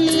இது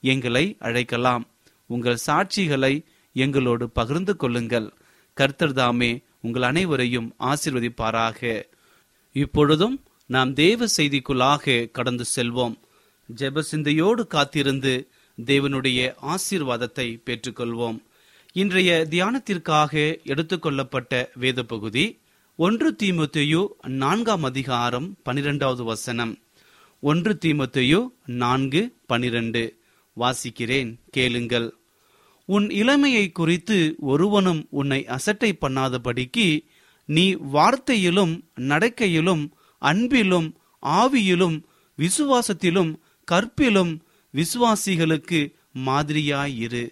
எங்களை அழைக்கலாம். உங்கள் சாட்சிகளை எங்களோடு பகிர்ந்து கொள்ளுங்கள். கர்த்தர்தாமே உங்கள் அனைவரையும் ஆசிர்வதிப்பாராக. இப்பொழுதும் நாம் தேவ செய்திக்குள்ளாக கடந்து செல்வோம். ஜெபசிந்தையோடு காத்திருந்து தேவனுடைய ஆசீர்வாதத்தை பெற்றுக்கொள்வோம். இன்றைய தியானத்திற்காக எடுத்துக்கொள்ளப்பட்ட வேத பகுதி ஒன்று தீமுத்தையு நான்காம் அதிகாரம் பனிரெண்டாவது வசனம். ஒன்று தீமத்தையு நான்கு பனிரெண்டு. வாசிக்கிறேன் கேளுங்கள். உன் இளமையை குறித்து ஒருவனும் உன்னை அசட்டை பண்ணாதபடிக்கு நீ வார்த்தையிலும் நடக்கையிலும் அன்பிலும் ஆவியிலும் விசுவாசத்திலும் கற்பிலும் விசுவாசிகளுக்கு மாதிரியாயிரு.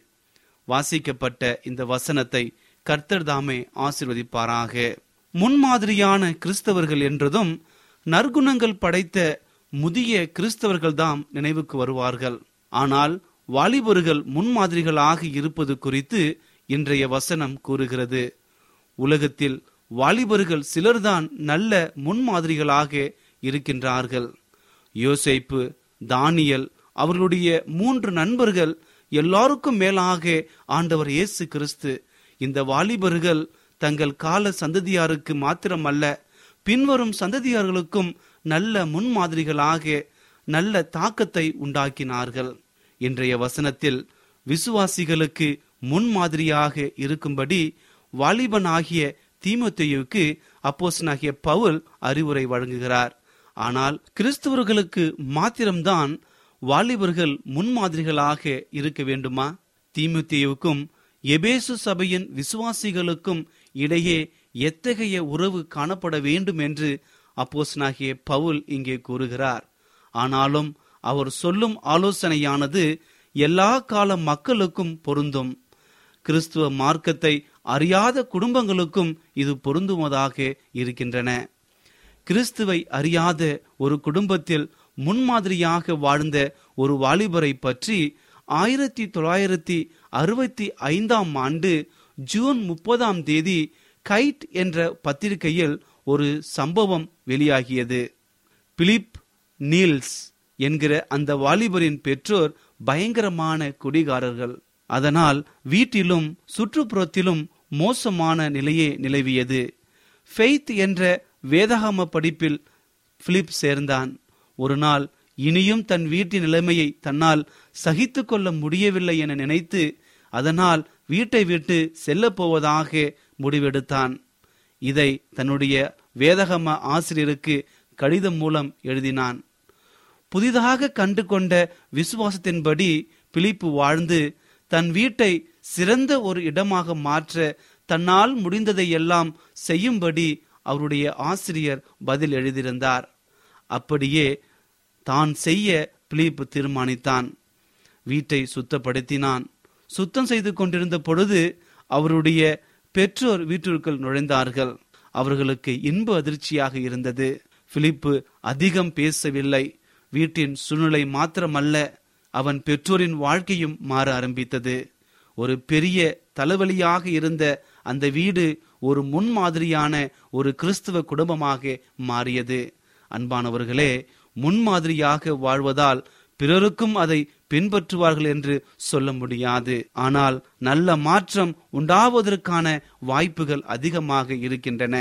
வாசிக்கப்பட்ட இந்த வசனத்தை கர்த்தர் தாமே ஆசிர்வதிப்பாராக. முன்மாதிரியான கிறிஸ்தவர்கள் என்றதும் நற்குணங்கள் படைத்த முதிய கிறிஸ்தவர்கள்தாம் நினைவுக்கு வருவார்கள். ஆனால் வாலிபர்கள் முன்மாதிரிகளாக இருப்பது குறித்து இன்றைய வசனம் கூறுகிறது. உலகத்தில் வாலிபர்கள் சிலர்தான் நல்ல முன்மாதிரிகளாக இருக்கின்றார்கள். யோசைப்பு தானியல் அவர்களுடைய மூன்று நண்பர்கள் எல்லாருக்கும் மேலாக ஆண்டவர் இயேசு கிறிஸ்து. இந்த வாலிபர்கள் தங்கள் கால சந்ததியாருக்கு மாத்திரமல்ல பின்வரும் சந்ததியார்களுக்கும் நல்ல முன்மாதிரிகளாக நல்ல தாக்கத்தை உண்டாக்கினார்கள். இன்றைய வசனத்தில் விசுவாசிகளுக்கு முன்மாதிரியாக இருக்கும்படி வாலிபனாகிய தீமத்தையுக்கு அப்போசனாகிய பவுல் அறிவுரை வழங்குகிறார். ஆனால் கிறிஸ்தவர்களுக்கு மாத்திரம்தான் வாலிபர்கள் முன்மாதிரிகளாக இருக்க வேண்டுமா? தீமுத்தியவுக்கும் எபேசு சபையின் விசுவாசிகளுக்கும் இடையே எத்தகைய உறவு காணப்பட வேண்டும் என்று அப்போஸ்னாகிய பவுல் இங்கே கூறுகிறார். ஆனாலும் அவர் சொல்லும் ஆலோசனையானது எல்லா கால மக்களுக்கும் பொருந்தும். கிறிஸ்துவ மார்க்கத்தை அறியாத குடும்பங்களுக்கும் இது பொருந்துவதாக இருக்கின்றன. கிறிஸ்துவை அறியாத ஒரு குடும்பத்தில் முன்மாதிரியாக வாழ்ந்த ஒரு வாலிபரை பற்றி ஆயிரத்தி தொள்ளாயிரத்தி அறுபத்தி ஐந்தாம் ஆண்டு ஜூன் முப்பதாம் தேதி கைட் என்ற பத்திரிகையில் ஒரு சம்பவம் வெளியாகியது. Philip Niels. என்கிற அந்த வாலிபரின் பெற்றோர் பயங்கரமான குடிகாரர்கள். அதனால் வீட்டிலும் சுற்றுப்புறத்திலும் மோசமான நிலையே நிலவியது. ஃபெய்த் என்ற வேதாகம படிப்பில் பிலிப் சேர்ந்தான். ஒரு நாள் இனியும் தன் வீட்டின் நிலைமையை தன்னால் சகித்து கொள்ள முடியவில்லை என நினைத்து அதனால் வீட்டை விட்டு செல்ல போவதாக முடிவெடுத்தான். இதை தன்னுடைய வேதகம ஆசிரியருக்கு கடிதம் மூலம் எழுதினான். புதிதாக கண்டு கொண்ட விசுவாசத்தின்படி பிலிப்பு வாழ்ந்து தன் வீட்டை சிறந்த ஒரு இடமாக மாற்ற தன்னால் முடிந்ததை எல்லாம் செய்யும்படி அவருடைய ஆசிரியர் பதில் எழுதியிருந்தார். அப்படியே தான் செய்ய பிலிப்பு தீர்மானித்தான். வீட்டை சுத்தப்படுத்தினான். சுத்தம் செய்து கொண்டிருந்த பொழுது அவருடைய பெற்றோர் வீட்டிற்குள் நுழைந்தார்கள். அவர்களுக்கு இன்ப அதிர்ச்சியாக இருந்தது. பிலிப்பு அதிகம் பேசவில்லை. வீட்டின் சூழ்நிலை மாத்திரமல்ல அவன் பெற்றோரின் வாழ்க்கையும் மாற ஆரம்பித்தது. ஒரு பெரிய தலைவலியாக இருந்த அந்த வீடு ஒரு முன்மாதிரியான ஒரு கிறிஸ்துவ குடும்பமாக மாறியது. அன்பானவர்களே முன்மாதிரியாக வாழ்வதால் பிறருக்கும் அதை பின்பற்றுவார்கள் என்று சொல்ல முடியாது. ஆனால் நல்ல மாற்றம் உண்டாவதற்கான வாய்ப்புகள் அதிகமாக இருக்கின்றன.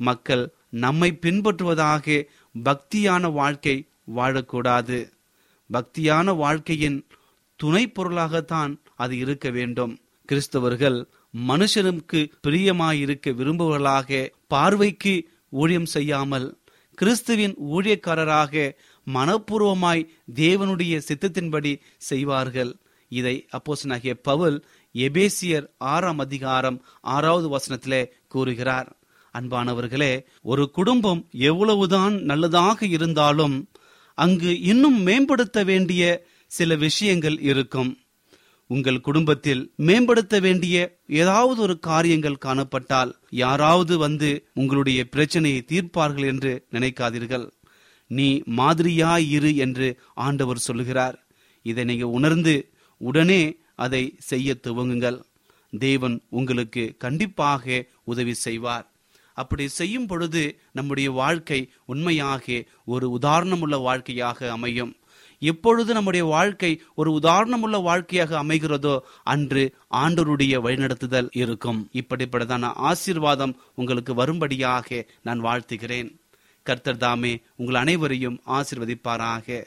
மக்கள் நம்மை பின்பற்றுவதாக பக்தியான வாழ்க்கை வாழக்கூடாது. பக்தியான வாழ்க்கையின் துணை பொருளாகத்தான் அது இருக்க வேண்டும். கிறிஸ்தவர்கள் மனுஷனுக்கு பிரியமாயிருக்க விரும்புவர்களாக பார்வைக்கு ஊழியம் செய்யாமல் கிறிஸ்துவின் ஊழியக்காரராக மனப்பூர்வமாய் தேவனுடைய சித்தத்தின்படி செய்வார்கள். இதை அப்போசனாகிய பவுல் எபேசியர் ஆறாம் அதிகாரம் ஆறாவது வசனத்திலே கூறுகிறார். அன்பானவர்களே ஒரு குடும்பம் எவ்வளவுதான் நல்லதாக இருந்தாலும் அங்கு இன்னும் மேம்படுத்த வேண்டிய சில விஷயங்கள் இருக்கும். உங்கள் குடும்பத்தில் மேம்படுத்த வேண்டிய ஏதாவது ஒரு காரியங்கள் காணப்பட்டால் யாராவது வந்து உங்களுடைய பிரச்சனையை தீர்ப்பார்கள் என்று நினைக்காதீர்கள். நீ மாதிரியாய் இரு என்று ஆண்டவர் சொல்லுகிறார். இதை நீங்க உணர்ந்து உடனே அதை செய்ய துவங்குங்கள். தேவன் உங்களுக்கு கண்டிப்பாக உதவி செய்வார். அப்படி செய்யும் பொழுது நம்முடைய வாழ்க்கை உண்மையாக ஒரு உதாரணமுள்ள வாழ்க்கையாக அமையும். எப்பொழுது நம்முடைய வாழ்க்கை ஒரு உதாரணமுள்ள வாழ்க்கையாக அமைகிறதோ அன்று ஆண்டோருடைய வழிநடத்துதல் இருக்கும். இப்படிப்பட்டதான ஆசீர்வாதம் உங்களுக்கு வரும்படியாக நான் வாழ்த்துகிறேன். கர்த்தர் தாமே உங்கள் அனைவரையும் ஆசிர்வதிப்பாராக.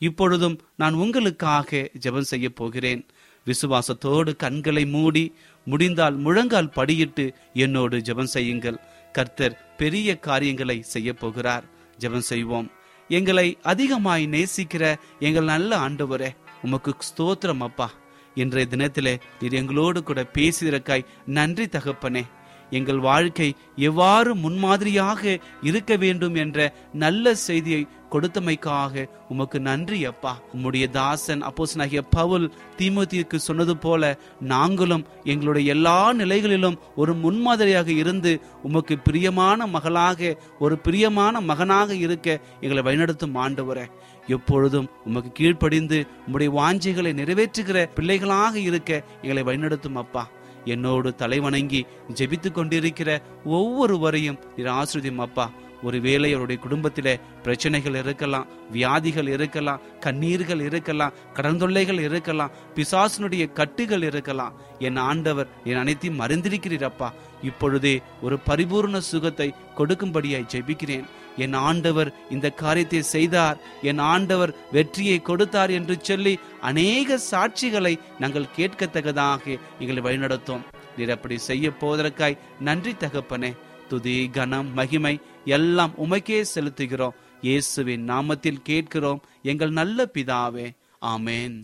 இப்பொழுதும் நான் உங்களுக்காக ஜெபம் செய்ய போகிறேன். விசுவாசத்தோடு கண்களை மூடி முடிந்தால் முழங்கால் படியிட்டு என்னோடு ஜெபம் செய்யுங்கள். கர்த்தர் பெரிய காரியங்களை செய்ய போகிறார் ஜெபம் செய்வோம். எங்களை அதிகமாய் நேசிக்கிற எங்கள் நல்ல ஆண்டவரே உமக்கு ஸ்தோத்திரம் அப்பா. இன்றைய தினத்திலே நீர் எங்களோடு கூட பேசியிருக்காய் நன்றி தகப்பனே. எங்கள் வாழ்க்கை எவ்வாறு முன்மாதிரியாக இருக்க வேண்டும் என்ற நல்ல செய்தியை கொடுத்தமைக்காக உமக்கு நன்றி அப்பா. உம்முடைய தாசன் அப்போசனாகிய பவுல் திமுதிக்கு சொன்னது போல நாங்களும் எங்களுடைய எல்லா நிலைகளிலும் ஒரு முன்மாதிரியாக இருந்து உமக்கு பிரியமான மகளாக ஒரு பிரியமான மகனாக இருக்க எங்களை வழிநடத்தும் ஆண்டவரே. எப்பொழுதும் உமக்கு கீழ்ப்படிந்து உம்முடைய வாஞ்சைகளை நிறைவேற்றுகிற பிள்ளைகளாக இருக்க எங்களை வழிநடத்தும் அப்பா. என்னோடு தலைவணங்கி ஜெபித்து கொண்டிருக்கிற ஒவ்வொருவரையும் நீர் ஆசிரியம் அப்பா. ஒருவேளை அவருடைய குடும்பத்திலே பிரச்சனைகள் இருக்கலாம் வியாதிகள் இருக்கலாம் கண்ணீர்கள் இருக்கலாம் கடன் தொல்லைகள் இருக்கலாம் பிசாசனுடைய கட்டுகள் இருக்கலாம். என் ஆண்டவர் என் அனைத்தையும் மறந்திருக்கிறீரப்பா இப்பொழுதே ஒரு பரிபூர்ண சுகத்தை கொடுக்கும்படியாய் ஜெபிக்கிறேன். என் ஆண்டவர் இந்த காரியத்தை செய்தார். என் ஆண்டவர் வெற்றியை கொடுத்தார் என்று சொல்லி அநேக சாட்சிகளை நாங்கள் கேட்கத்தக்கதாக எங்களை வழிநடத்தும். நீர் அப்படி செய்ய போவதற்காய் நன்றி தகப்பனே. துதி கனம் மகிமை எல்லாம் உமைக்கே செலுத்துகிறோம். இயேசுவின் நாமத்தில் கேட்கிறோம். எங்கள் நல்ல பிதாவே ஆமேன்.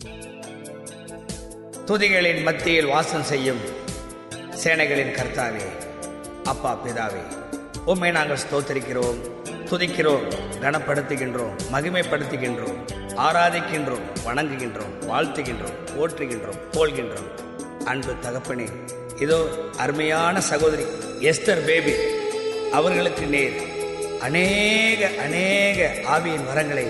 துதிகளின் மத்தியில் வாசம் செய்யும் சேனைகளின் கர்த்தாவே அப்பா பிதாவே உண்மை நாங்கள் ஸ்தோத்தரிக்கிறோம் துதிக்கிறோம் கனப்படுத்துகின்றோம் மகிமைப்படுத்துகின்றோம் ஆராதிக்கின்றோம் வணங்குகின்றோம் வாழ்த்துகின்றோம் போற்றுகின்றோம் போல்கின்றோம் அன்பு தகப்பனே இதோ அருமையான சகோதரி எஸ்தர் பேபி அவர்களுக்கு நேர் அநேக அநேக ஆவியின் வரங்களை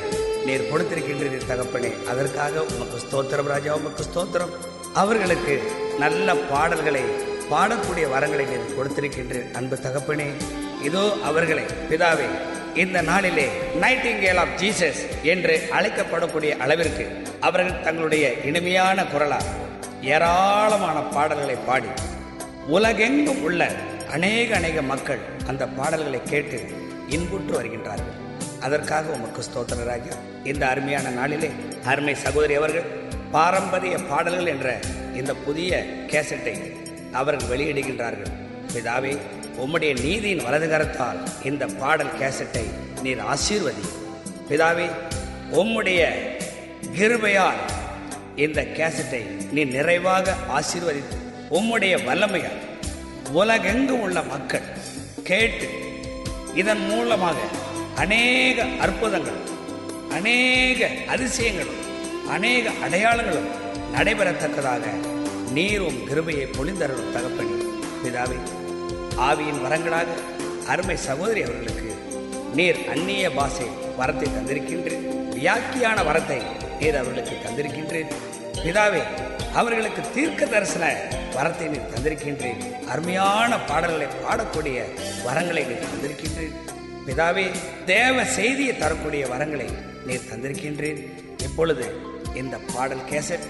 நீர் கொடுத்திருக்கின்றீர் தகப்பனே. அதற்காக உமக்கு ஸ்தோத்திரம் ராஜா உமக்கு ஸ்தோத்திரம். அவர்களுக்கு நல்ல பாடல்களை பாடக்கூடிய வரங்களை நீர் கொடுத்திருக்கின்றீர் அன்பு தகப்பனே. இதோ அவர்களை பிதாவே இந்த நாளிலே நைட்டிங்கேல் ஆஃப் ஜீசஸ் என்று அழைக்கப்படக்கூடிய அளவிற்கு அவர்கள் தங்களுடைய இனிமையான குரலால் ஏராளமான பாடல்களை பாடி உலகெங்கும் உள்ள அநேக அநேக மக்கள் அந்த பாடல்களை கேட்டு இன்புற்று வருகின்றார்கள். அதற்காக உமக்கு ஸ்தோத்திரராகிய இந்த அருமையான நாளிலே அருமை சகோதரி அவர்கள் பாரம்பரிய பாடல்கள் என்ற இந்த புதிய கேசட்டை அவர்கள் வெளியிடுகின்றார்கள். பிதாவே உம்முடைய நீதியின் வலதுகரத்தால் இந்த பாடல் கேசட்டை நீர் ஆசீர்வதி. பிதாவே உம்முடைய கிருபையால் இந்த கேசட்டை நீ நிறைவாக ஆசீர்வதித்து உம்முடைய வல்லமையால் உலகெங்கும் உள்ள மக்கள் கேட்டு இதன் மூலமாக அநேக அற்புதங்கள் அநேக அதிசயங்களும் அநேக அடையாளங்களும் நடைபெறத்தக்கதாக நீரும் கிருபையை பொழிந்தருளும் தகப்பணி பிதாவே. ஆவியின் வரங்களாக அருமை சகோதரி அவர்களுக்கு நீர் அந்நிய பாஷை வரத்தை தந்திருக்கின்றேன். வியாக்கியான வரத்தை நீர் அவர்களுக்கு தந்திருக்கின்றேன். பிதாவே அவர்களுக்கு தீர்க்க தரிசன வரத்தை நீர் தந்திருக்கின்றேன். அருமையான பாடல்களை பாடக்கூடிய வரங்களை நீர் தந்திருக்கின்றேன். பிதாவே தேவ செய்தியை தரக்கூடிய வரங்களை நீர் தந்திருக்கின்றேன். இப்பொழுது இந்த பாடல் கேசட்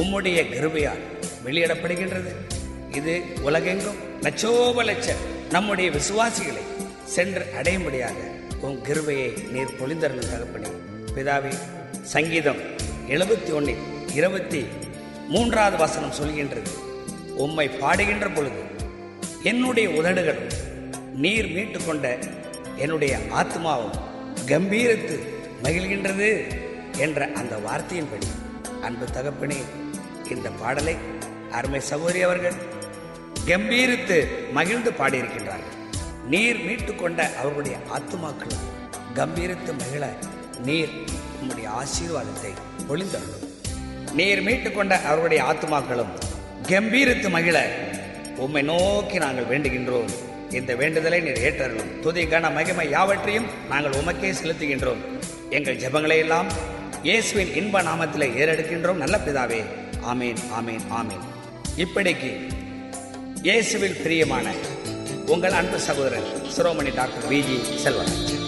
உம்முடைய கிருபையால் வெளியிடப்படுகின்றது. இது உலகெங்கும் லட்சோப லட்சம் நம்முடைய விசுவாசிகளை சென்று அடையும்படியாக உன் கிருபையை நீர் பொழிந்தருளும் தகப்பனே பிதாவே சங்கீதம் எழுபத்தி ஒன்னில் இருபத்தி மூன்றாவது வசனம் சொல்கின்றது. உம்மை பாடுகின்ற பொழுது என்னுடைய உதடுகள் நீர் மீட்டு கொண்ட என்னுடைய ஆத்மாவும் கம்பீரத்து மகிழ்கின்றது என்ற அந்த வார்த்தையின்படி அன்பு தகப்பனே இந்த பாடலை அருமை சகோதரி அவர்கள் கம்பீரித்து மகிழ்ந்து பாடியிருக்கின்றார்கள். நீர் மீட்டு கொண்ட அவர்களுடைய ஆத்துமாக்களும் கம்பீரித்து மகிழ நீர் உம்முடைய ஆசீர்வாதத்தை பொழிந்தருளும் நீர் மீட்டு கொண்ட அவர்களுடைய ஆத்துமாக்களும் கம்பீரித்து மகிழ. உம்மை நோக்கி நாங்கள் வேண்டுகின்றோம். இந்த வேண்டுதலை நீர் ஏற்றருளும். துதி கன மகிமை யாவற்றையும் நாங்கள் உமக்கே செலுத்துகின்றோம். எங்கள் ஜெபங்களை எல்லாம் இயேசுவின் இன்ப நாமத்தில் ஏறெடுக்கின்றோம். நல்ல பிதாவே ஆமேன் ஆமேன் ஆமேன். இப்படிக்கு இயேசுவில் பிரியமான உங்கள் அன்பு சகோதரர் சிரோமணி டாக்டர் விஜி செல்வராஜன்